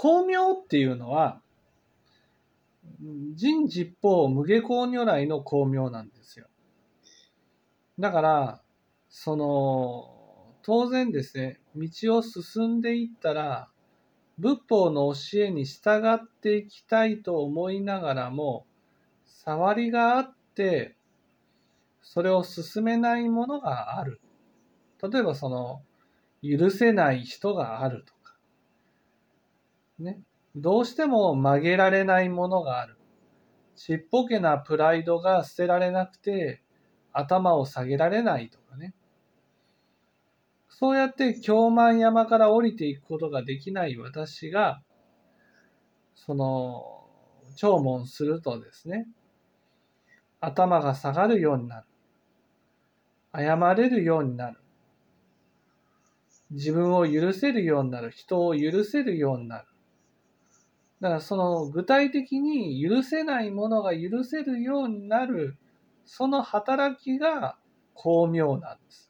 巧妙っていうのは、人実法無下校如来の巧妙なんですよ。だから、その、当然ですね、道を進んでいったら、仏法の教えに従っていきたいと思いながらも、触りがあって、それを進めないものがある。例えばその、許せない人があると。ね。どうしても曲げられないものがある。ちっぽけなプライドが捨てられなくて、頭を下げられないとかね。そうやって京満山から降りていくことができない私が、その、聴聞するとですね、頭が下がるようになる。謝れるようになる。自分を許せるようになる。人を許せるようになる。だからその具体的に許せないものが許せるようになる、その働きが巧妙なんです。